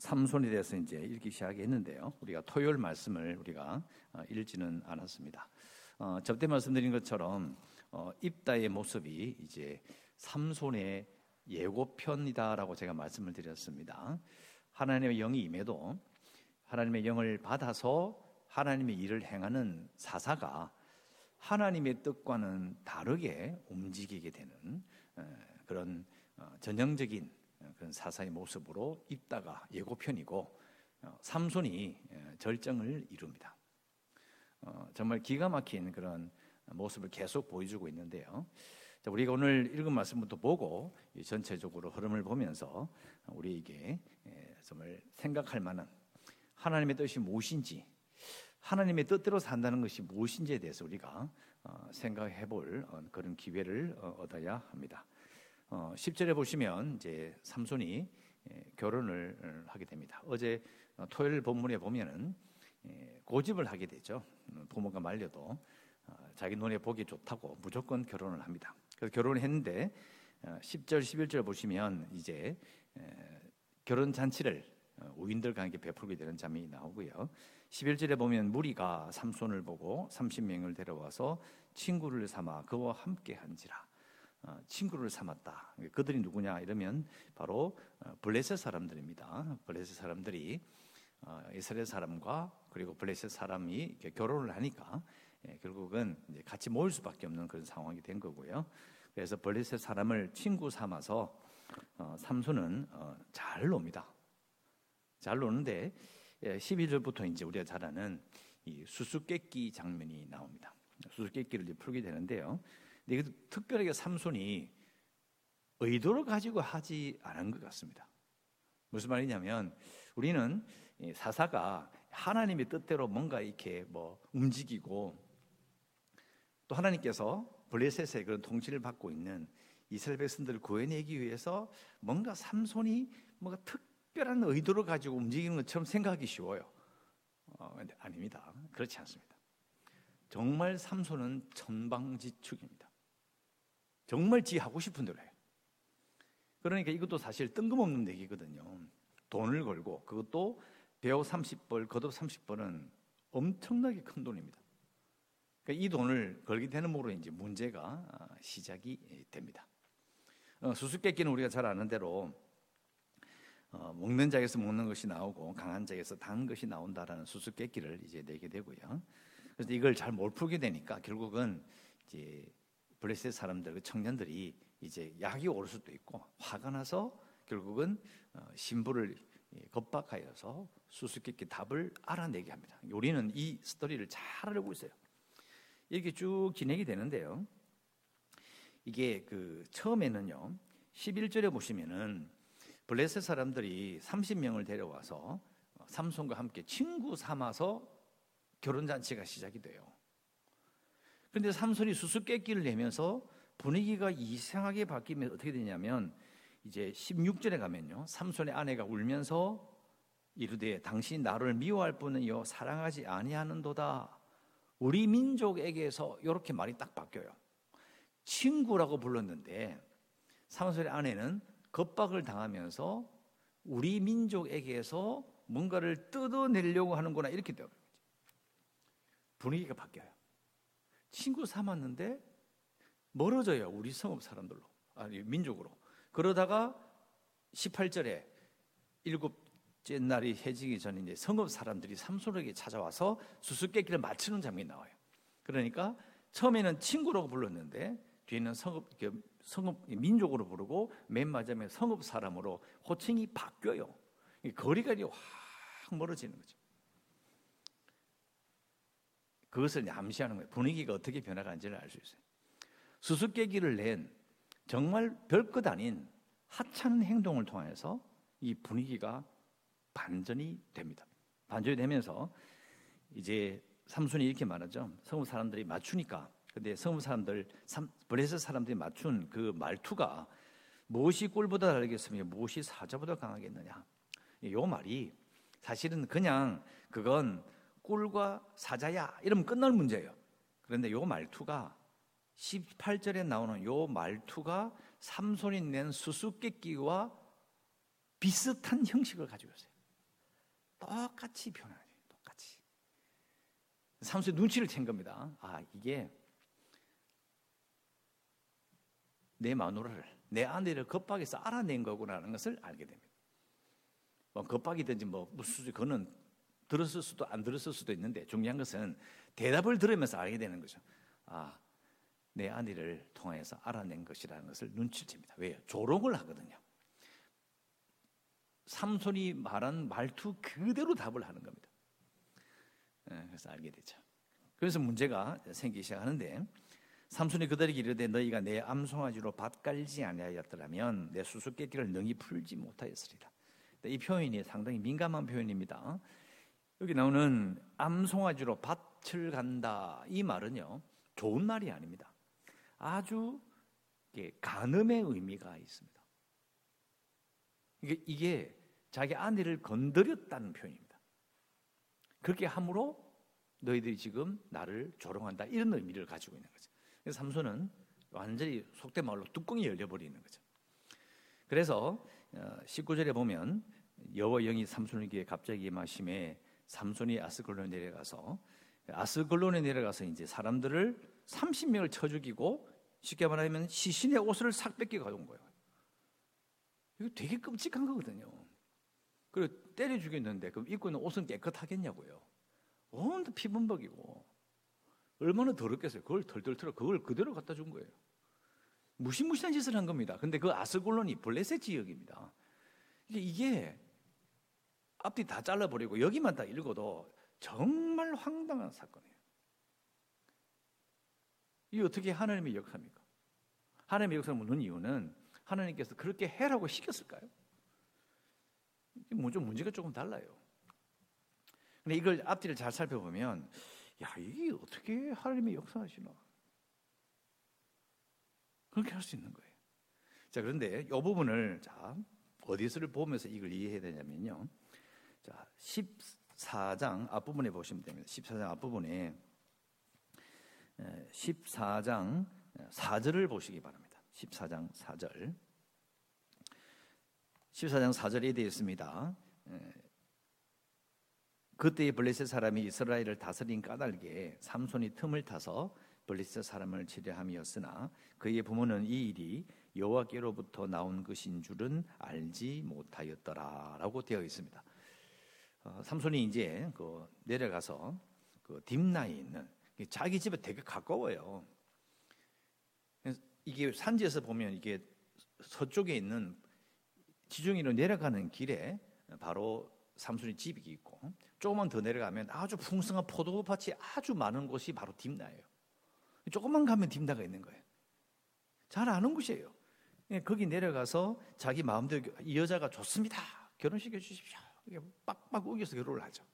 삼손에 대해서 이제 읽기 시작했는데요. 우리가 토요일 말씀을 우리가 어, 읽지는 않았습니다. 어, 접대 말씀드린 것처럼 어, 입다의 모습이 이제 삼손의 예고편이다라고 제가 말씀을 드렸습니다. 하나님의 영이 임해도 하나님의 영을 받아서 하나님의 일을 행하는 사사가 하나님의 뜻과는 다르게 움직이게 되는 그런 전형적인 그런 사사의 모습으로 입다가 예고편이고 어, 삼손이 절정을 이룹니다. 어, 정말 기가 막힌 그런 모습을 계속 보여주고 있는데요. 우리가 오늘 읽은 말씀부터 보고 전체적으로 흐름을 보면서 우리에게 정말 생각할 만한 하나님의 뜻이 무엇인지, 하나님의 뜻대로 산다는 것이 무엇인지에 대해서 우리가 어, 생각해 볼 그런 기회를 얻어야 합니다. 어, 10절에 보시면 이제 삼손이 예, 결혼을 어, 하게 됩니다. 어제 어, 토요일 본문에 보면은 예, 고집을 하게 되죠. 음, 부모가 말려도 어, 자기 눈에 보기 좋다고 무조건 결혼을 합니다. 그래서 결혼을 했는데 10절, 11절 보시면 이제 결혼 잔치를 우인들과 함께 베풀게 되는 장면이 나오고요. 11절에 보면 무리가 삼손을 보고 30명을 데려와서 친구를 삼아 그와 함께 한지라. 어, 친구를 삼았다. 그들이 누구냐 이러면 바로 어, 블레셋 사람들입니다. 블레셋 사람들이 어, 이스라엘 사람과 그리고 블레셋 사람이 결혼을 하니까 예, 결국은 같이 모일 수밖에 없는 그런 상황이 된 거고요. 그래서 블레셋 사람을 친구 삼아서 삼손은 잘 놉니다. 잘 노는데 12절부터 예, 이제 우리가 잘 아는 이 수수께끼 장면이 나옵니다. 수수께끼를 풀게 되는데요. 근데 특별하게 삼손이 의도를 가지고 하지 않은 것 같습니다. 무슨 말이냐면 우리는 사사가 하나님의 뜻대로 뭔가 이렇게 뭐 움직이고 또 하나님께서 블레셋의 그런 통치를 받고 있는 이스라엘 백성들을 구해내기 위해서 뭔가 삼손이 뭔가 특별한 의도를 가지고 움직이는 것처럼 생각하기 쉬워요. 어, 아닙니다. 그렇지 않습니다. 정말 삼손은 천방지축입니다. 정말 지 하고 싶은 대로 해요. 그러니까 이것도 사실 뜬금없는 얘기거든요. 돈을 걸고 그것도 배우 30벌, 거듭 30벌은 엄청나게 큰 돈입니다. 그러니까 이 돈을 걸게 되는 모로 이제 문제가 시작이 됩니다. 어, 수수께끼는 우리가 잘 아는 대로 어, 먹는 자에서 먹는 것이 나오고 강한 자에서 단 것이 나온다라는 수수께끼를 이제 내게 되고요. 그래서 이걸 잘 못 풀게 되니까 결국은 이제 블레셋 사람들, 그 청년들이 이제 약이 오를 수도 있고 화가 나서 결국은 어, 신부를 겁박하여서 수수께끼 답을 알아내게 합니다. 우리는 이 스토리를 잘 알고 있어요. 이렇게 쭉 진행이 되는데요. 이게 그 처음에는요. 11절에 보시면은 블레셋 사람들이 30명을 데려와서 삼손과 함께 친구 삼아서 결혼 잔치가 시작이 돼요. 그런데 삼손이 수수께끼를 내면서 분위기가 이상하게 바뀌면 어떻게 되냐면 이제 16절에 가면요. 삼손의 아내가 울면서 이르되 당신 나를 미워할 뿐이요 사랑하지 아니하는도다. 우리 민족에게서 이렇게 말이 딱 바뀌어요. 친구라고 불렀는데 삼손의 아내는 겁박을 당하면서 우리 민족에게서 뭔가를 뜯어내려고 하는구나 이렇게 되어요. 분위기가 바뀌어요. 친구 삼았는데 멀어져요. 우리 성읍 사람들로. 아니, 민족으로. 그러다가 18절에 일곱째 날이 해지기 이제 성읍 사람들이 삼손에게 찾아와서 수수께끼를 맞추는 장면이 나와요. 그러니까 처음에는 친구라고 불렀는데 뒤에는 성읍, 성읍 민족으로 부르고 맨 마지막에 성읍 사람으로 호칭이 바뀌어요. 거리가 확 멀어지는 거죠. 그것을 암시하는 거예요. 분위기가 어떻게 변화가는지를 알 수 있어요. 수수께끼를 낸 정말 별것 아닌 하찮은 행동을 통해서 이 분위기가 반전이 됩니다. 반전이 되면서 이제 삼손이 이렇게 말하죠. 성읍 사람들이 맞추니까. 근데 성읍 사람들, 블레셋 사람들이 맞춘 그 말투가 무엇이 꿀보다 다르겠으며 무엇이 사자보다 강하겠느냐. 이 말이 사실은 그냥 그건 꿀과 사자야 이러면 끝날 문제예요. 그런데 요 말투가 18절에 나오는 요 말투가 삼손이 낸 수수께끼와 비슷한 형식을 가지고 있어요. 똑같이 표현해요. 똑같이. 삼손이 눈치를 챈 겁니다. 아 이게 내 마누라를 내 아내를 겁박에서 알아낸 거구나라는 것을 알게 됩니다. 뭐 겁박이든지 뭐 무슨 그거는 들었을 수도 안 들었을 수도 있는데 중요한 것은 대답을 들으면서 알게 되는 거죠. 아, 내 아내를 통해서 알아낸 것이라는 것을 눈치를 챕니다. 왜요? 조롱을 하거든요. 삼손이 말한 말투 그대로 답을 하는 겁니다. 예, 그래서 알게 되죠. 그래서 문제가 생기기 시작하는데 삼손이 그들에게 이르되 너희가 내 암송아지로 밭 깔지 아니하였더라면 내 수수께끼를 능히 풀지 못하였으리라. 이 표현이 상당히 민감한 표현입니다. 여기 나오는 암송아지로 밭을 간다 이 말은요 좋은 말이 아닙니다. 아주 간음의 의미가 있습니다. 이게, 이게 자기 아내를 건드렸다는 표현입니다. 그렇게 함으로 너희들이 지금 나를 조롱한다 이런 의미를 가지고 있는 거죠. 그래서 삼손은 완전히 속된 말로 뚜껑이 열려버리는 거죠. 그래서 19절에 어, 보면 여호와 영이 삼손에게 갑자기 마심에 삼손이 아스글론에 내려가서 아스글론에 내려가서 이제 사람들을 30명을 쳐 죽이고 쉽게 말하면 시신의 옷을 싹 뺏겨 가져온 거예요. 이거 되게 끔찍한 거거든요. 그리고 때려 죽였는데 그럼 입고 있는 옷은 깨끗하겠냐고요. 온통 피범벅이고 얼마나 더럽겠어요. 그걸 덜덜 털어 그걸 그대로 갖다 준 거예요. 무시무시한 짓을 한 겁니다. 근데 그 아스골론이 블레셋 지역입니다. 이게 앞뒤 다 잘라버리고 여기만 다 읽어도 정말 황당한 사건이에요. 이 어떻게 하나님의 역사입니까? 하나님의 역사를 묻는 이유는 하나님께서 그렇게 해라고 시켰을까요? 좀 문제가 조금 달라요. 근데 이걸 앞뒤를 잘 살펴보면 야 이게 어떻게 하나님의 역사하시나? 그렇게 할 수 있는 거예요. 자 그런데 이 부분을 자 어디서를 보면서 이걸 이해해야 되냐면요. 자 14장 앞부분에 보시면 됩니다. 14장 앞부분에 14장 4절을 보시기 바랍니다. 14장 4절. 14장 4절에 되어 있습니다. 그때의 블레셋 사람이 이스라엘을 다스린 까닭에 삼손이 틈을 타서 블레셋 사람을 치려함이었으나 그의 부모는 이 일이 여호와께로부터 나온 것인 줄은 알지 못하였더라라고 되어 있습니다. 어, 삼손이 이제 그 내려가서 그 딥나에 있는 자기 집에 되게 가까워요. 이게 산지에서 보면 이게 서쪽에 있는 지중해로 내려가는 길에 바로 삼손이 집이 있고 조금만 더 내려가면 아주 풍성한 포도밭이 아주 많은 곳이 바로 딥나예요. 조금만 가면 딥나가 있는 거예요. 잘 아는 곳이에요. 예, 거기 내려가서 자기 마음대로 이 여자가 좋습니다. 결혼시켜 주십시오. 빡빡 우겨서 결혼을 하죠.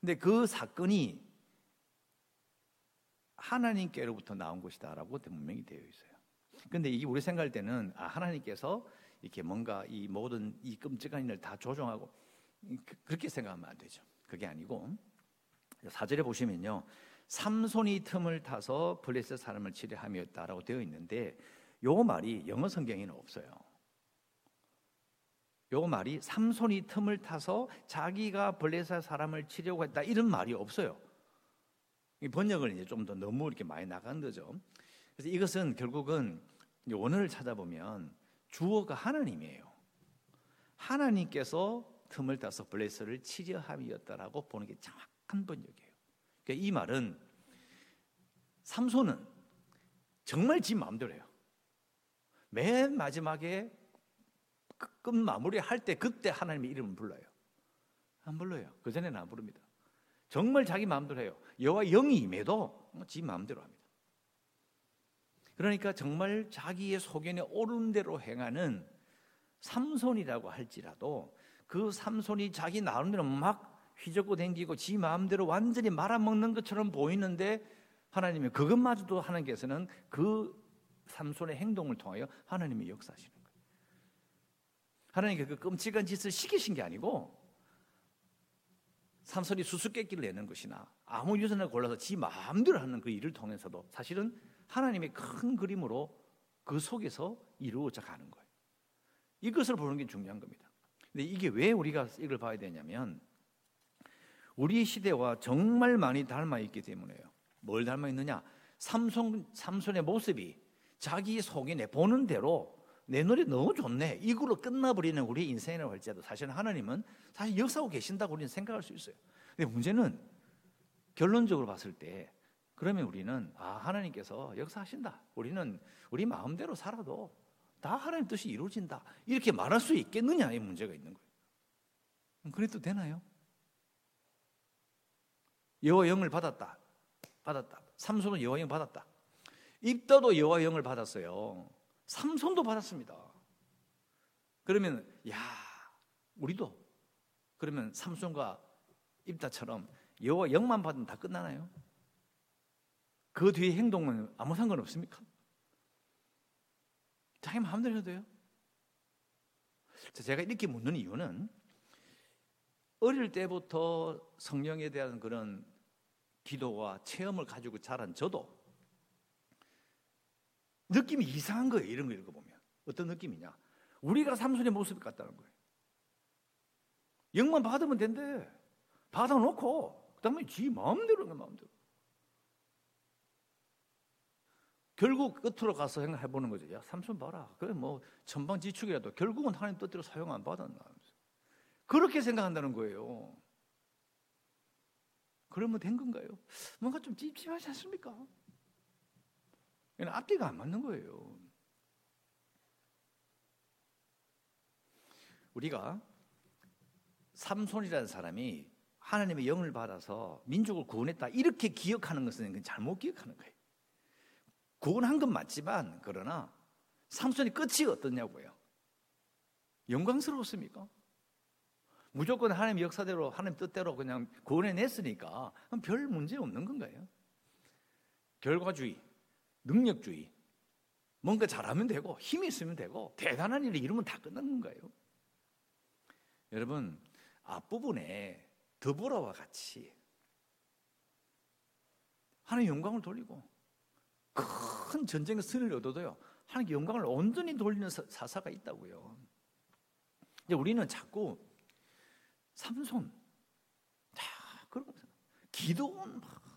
근데 그 사건이 하나님께로부터 나온 것이다라고 분명히 되어 있어요. 근데 이게 우리 생각할 때는 아, 하나님께서 이렇게 뭔가 이 모든 이 끔찍한 일을 다 조정하고 그, 그렇게 생각하면 안 되죠. 그게 아니고 사절에 보시면요. 삼손이 틈을 타서 블레셋 사람을 치료함이었다라고 되어 있는데 요 말이 영어 성경에는 없어요. 요 말이 삼손이 틈을 타서 자기가 블레셋 사람을 치려고 했다 이런 말이 없어요. 이 번역을 이제 좀 더 너무 이렇게 많이 나간 거죠. 그래서 이것은 결국은 원어를 찾아보면 주어가 하나님이에요. 하나님께서 틈을 따서 블레스를 치려함이었다라고 보는 게 정확한 번역이에요. 그러니까 이 말은 삼손은 정말 지 마음대로 해요. 맨 마지막에 끝 마무리 할 때 그때 하나님의 이름을 불러요. 안 불러요. 그 전에는 안 부릅니다. 정말 자기 마음대로 해요. 여호와 영이 임해도 지 마음대로 합니다. 그러니까 정말 자기의 소견에 옳은 대로 행하는 삼손이라고 할지라도 그 삼손이 자기 나름대로 막 휘젓고 댕기고 지 마음대로 완전히 말아먹는 것처럼 보이는데 하나님이 그것마저도 하나님께서는 그 삼손의 행동을 통하여 하나님이 역사하시는. 하나님께 그 끔찍한 짓을 시키신 게 아니고 삼손이 수수께끼를 내는 것이나 아무 유전을 골라서 지 마음대로 하는 그 일을 통해서도 사실은 하나님의 큰 그림으로 그 속에서 이루어져 가는 거예요. 이것을 보는 게 중요한 겁니다. 근데 이게 왜 우리가 이걸 봐야 되냐면 우리 시대와 정말 많이 닮아 있기 때문에요. 뭘 닮아 있느냐? 삼손 삼손의 모습이 자기 속에 내 보는 대로 내 노래 너무 좋네. 이걸로 끝나버리는 우리 인생이라고 할지라도 사실 하나님은 사실 역사하고 계신다고 우리는 생각할 수 있어요. 근데 문제는 결론적으로 봤을 때 그러면 우리는 아 하나님께서 역사하신다. 우리는 우리 마음대로 살아도 다 하나님 뜻이 이루어진다. 이렇게 말할 수 있겠느냐의 문제가 있는 거예요. 그래도 되나요? 여호와 영을 받았다. 받았다. 삼손은 여호와 영 받았다. 입다도 여호와 영을 받았어요. 삼손도 받았습니다. 그러면 야 우리도 그러면 삼손과 입다처럼 여호와 영만 받으면 다 끝나나요? 그 뒤에 행동은 아무 상관 없습니까? 자기 마음대로 해도 돼요. 제가 이렇게 묻는 이유는 어릴 때부터 성령에 대한 그런 기도와 체험을 가지고 자란 저도 느낌이 이상한 거예요. 이런 거 읽어보면. 어떤 느낌이냐. 우리가 삼손의 모습 같다는 거예요. 영만 받으면 된대. 받아놓고, 그 다음에 지 마음대로 는 마음대로. 결국 끝으로 가서 생각해보는 거죠. 야, 삼손 봐라. 그래, 뭐, 천방지축이라도 결국은 하나님 뜻대로 사용 안 받았나. 그렇게 생각한다는 거예요. 그러면 된 건가요? 뭔가 좀 찝찝하지 않습니까? 앞뒤가 안 맞는 거예요. 우리가 삼손이라는 사람이 하나님의 영을 받아서 민족을 구원했다 이렇게 기억하는 것은 잘못 기억하는 거예요. 구원한 건 맞지만 그러나 삼손이 끝이 어떻냐고요? 영광스러웠습니까? 무조건 하나님 역사대로 하나님 뜻대로 그냥 구원해냈으니까 별 문제 없는 건가요? 결과주의, 능력주의, 뭔가 잘하면 되고 힘이 있으면 되고 대단한 일을 이루면 다 끝나는 건가요? 여러분 앞부분에 더보라와 같이 하나님 영광을 돌리고 큰 전쟁의 승리를 얻어도요 하나님 영광을 온전히 돌리는 사사가 있다고요. 이제 우리는 자꾸 삼손 자 그런 거 기도원 아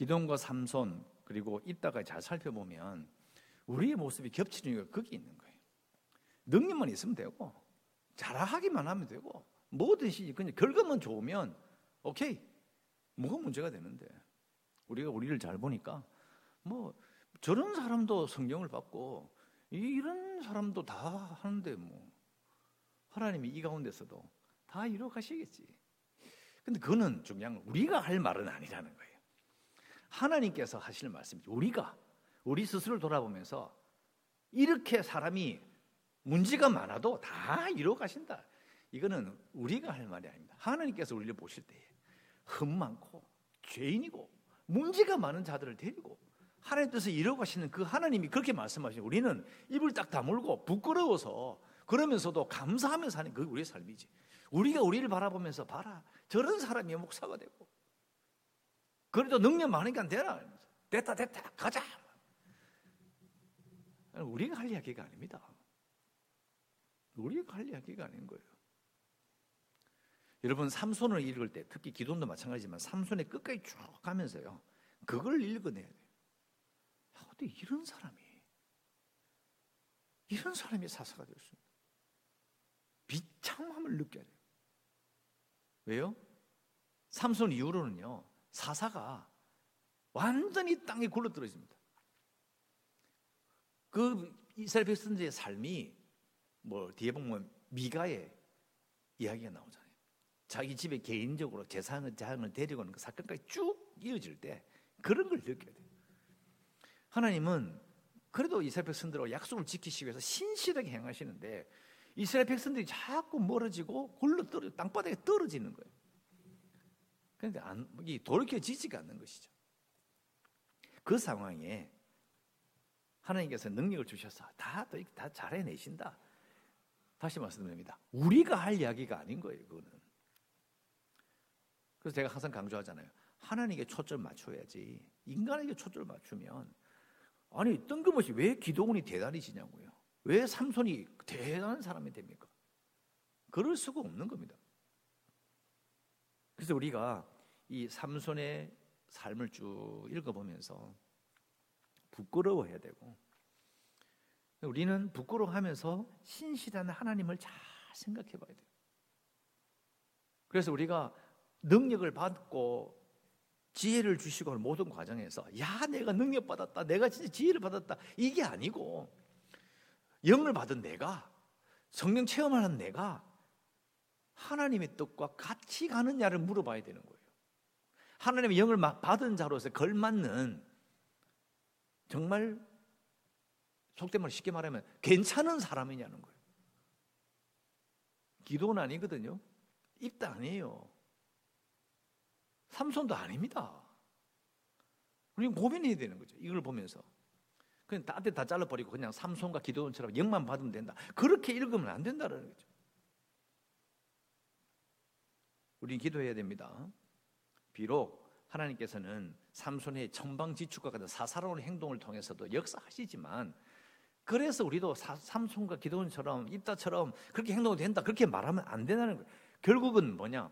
기도원과 삼손 그리고 이따가 잘 살펴보면 우리의 모습이 겹치는 이유가 거기 있는 거예요. 능력만 있으면 되고 잘하기만 하면 되고 뭐든지 그냥 결과만 좋으면 오케이 뭐가 문제가 되는데 우리가 우리를 잘 보니까 뭐 저런 사람도 성경을 받고 이런 사람도 다 하는데 뭐 하나님이 이 가운데서도 다 이루어 가시겠지. 근데 그거는 중요한 건 우리가 할 말은 아니라는 거예요. 하나님께서 하실 말씀이죠. 우리가 우리 스스로 돌아보면서 이렇게 사람이 문제가 많아도 다 이루어 가신다. 이거는 우리가 할 말이 아닙니다. 하나님께서 우리를 보실 때에 흠 많고 죄인이고 문제가 많은 자들을 데리고 하나님 뜻을 이루어 가시는 그 하나님이 그렇게 말씀하시는 우리는 입을 딱 다물고 부끄러워서 그러면서도 감사하면서 사는 그 우리의 삶이지. 우리가 우리를 바라보면서 봐라. 저런 사람이 목사가 되고 그래도 능력 많으니까 되라. 됐다 됐다 가자. 우리가 할 이야기가 아닙니다. 우리가 할 이야기가 아닌 거예요. 여러분 삼손을 읽을 때 특히 기도도 마찬가지지만 삼손의 끝까지 쭉 가면서요. 그걸 읽어내야 돼요. 아, 어떻게 이런 사람이 이런 사람이 사사가 될 수 있는 비참함을 느껴야 돼요. 왜요? 삼손 이후로는요. 사사가 완전히 땅에 굴러떨어집니다. 그 이스라엘 백성들의 삶이 뭐 뒤에 보면 미가의 이야기가 나오잖아요. 자기 집에 개인적으로 재산을 자양을 데리고 오는 그 사건까지 쭉 이어질 때 그런 걸 느껴야 돼요. 하나님은 그래도 이스라엘 백성들하고 약속을 지키시기 위해서 신실하게 행하시는데 이스라엘 백성들이 자꾸 멀어지고 굴러 떨어 땅바닥에 떨어지는 거예요. 그런데 안, 돌이켜지지가 않는 것이죠. 그 상황에 하나님께서 능력을 주셔서 다, 다 잘해내신다. 다시 말씀드립니다. 우리가 할 이야기가 아닌 거예요, 그거는. 그래서 제가 항상 강조하잖아요. 하나님께 초점 맞춰야지. 인간에게 초점 맞추면 아니 뜬금없이 왜 기도원이 대단해지냐고요. 왜 삼손이 대단한 사람이 됩니까? 그럴 수가 없는 겁니다. 그래서 우리가 이 삼손의 삶을 쭉 읽어보면서 부끄러워해야 되고 우리는 부끄러워하면서 신실한 하나님을 잘 생각해 봐야 돼요. 그래서 우리가 능력을 받고 지혜를 주시고 하는 모든 과정에서 야 내가 능력 받았다 내가 진짜 지혜를 받았다 이게 아니고 영을 받은 내가 성령 체험하는 내가 하나님의 뜻과 같이 가느냐를 물어봐야 되는 거예요. 하나님의 영을 받은 자로서 걸맞는 정말 속된 말 쉽게 말하면 괜찮은 사람이냐는 거예요. 기도는 아니거든요. 입도 아니에요. 삼손도 아닙니다. 우리는 고민해야 되는 거죠. 이걸 보면서. 그냥 딴데 다 잘라버리고 그냥 삼손과 기도원처럼 영만 받으면 된다. 그렇게 읽으면 안 된다는 거죠. 우리는 기도해야 됩니다. 비록 하나님께서는 삼손의 천방지축과 같은 사사로운 행동을 통해서도 역사하시지만 그래서 우리도 삼손과 기도원처럼 입다처럼 그렇게 행동이 된다 그렇게 말하면 안 된다는 거예요. 결국은 뭐냐?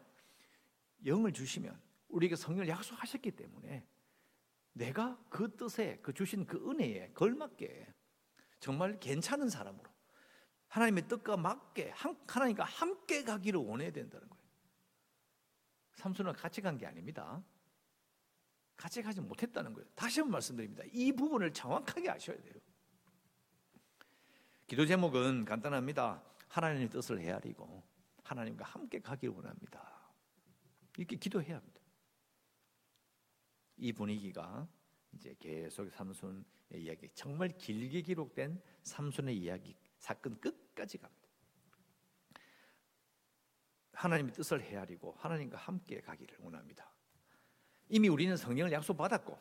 영을 주시면 우리에게 성령을 약속하셨기 때문에 내가 그 뜻에 그 주신 그 은혜에 걸맞게 정말 괜찮은 사람으로 하나님의 뜻과 맞게 하나님과 함께 가기를 원해야 된다는 거예요. 삼손은 같이 간 게 아닙니다. 같이 가지 못했다는 거예요. 다시 한번 말씀드립니다. 이 부분을 정확하게 아셔야 돼요. 기도 제목은 간단합니다. 하나님의 뜻을 헤아리고 하나님과 함께 가기를 원합니다. 이렇게 기도해야 합니다. 이 분위기가 이제 계속 삼손의 이야기, 정말 길게 기록된 삼손의 이야기 사건 끝까지 갑니다. 하나님의 뜻을 헤아리고 하나님과 함께 가기를 원합니다. 이미 우리는 성령을 약속받았고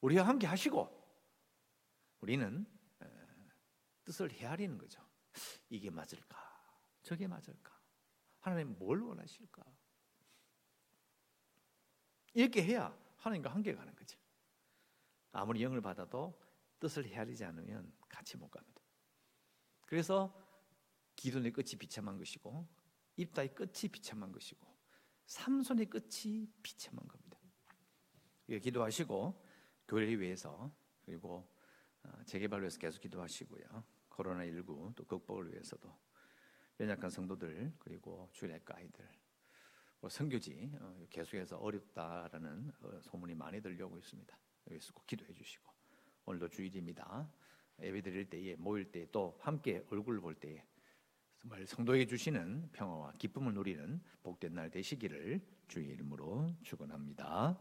우리와 함께 하시고 우리는 뜻을 헤아리는 거죠. 이게 맞을까? 저게 맞을까? 하나님 뭘 원하실까? 이렇게 해야 하나님과 함께 가는 거죠. 아무리 영을 받아도 뜻을 헤아리지 않으면 같이 못 갑니다. 그래서 기도의 끝이 비참한 것이고 입다의 끝이 비참한 것이고 삼손의 끝이 비참한 겁니다. 기도하시고 교회를 위해서 그리고 어, 재개발을 위해서 계속 기도하시고요. 코로나 19 또 극복을 위해서도 연약한 성도들 그리고 주일학교 아이들 뭐 성교지 어, 계속해서 어렵다라는 어, 소문이 많이 들려오고 있습니다. 여기서 꼭 기도해 주시고 오늘도 주일입니다. 예배 드릴 때에 모일 때또 함께 얼굴 볼 때에 정말 성도에게 주시는 평화와 기쁨을 누리는 복된 날 되시기를 주의 이름으로 축원합니다.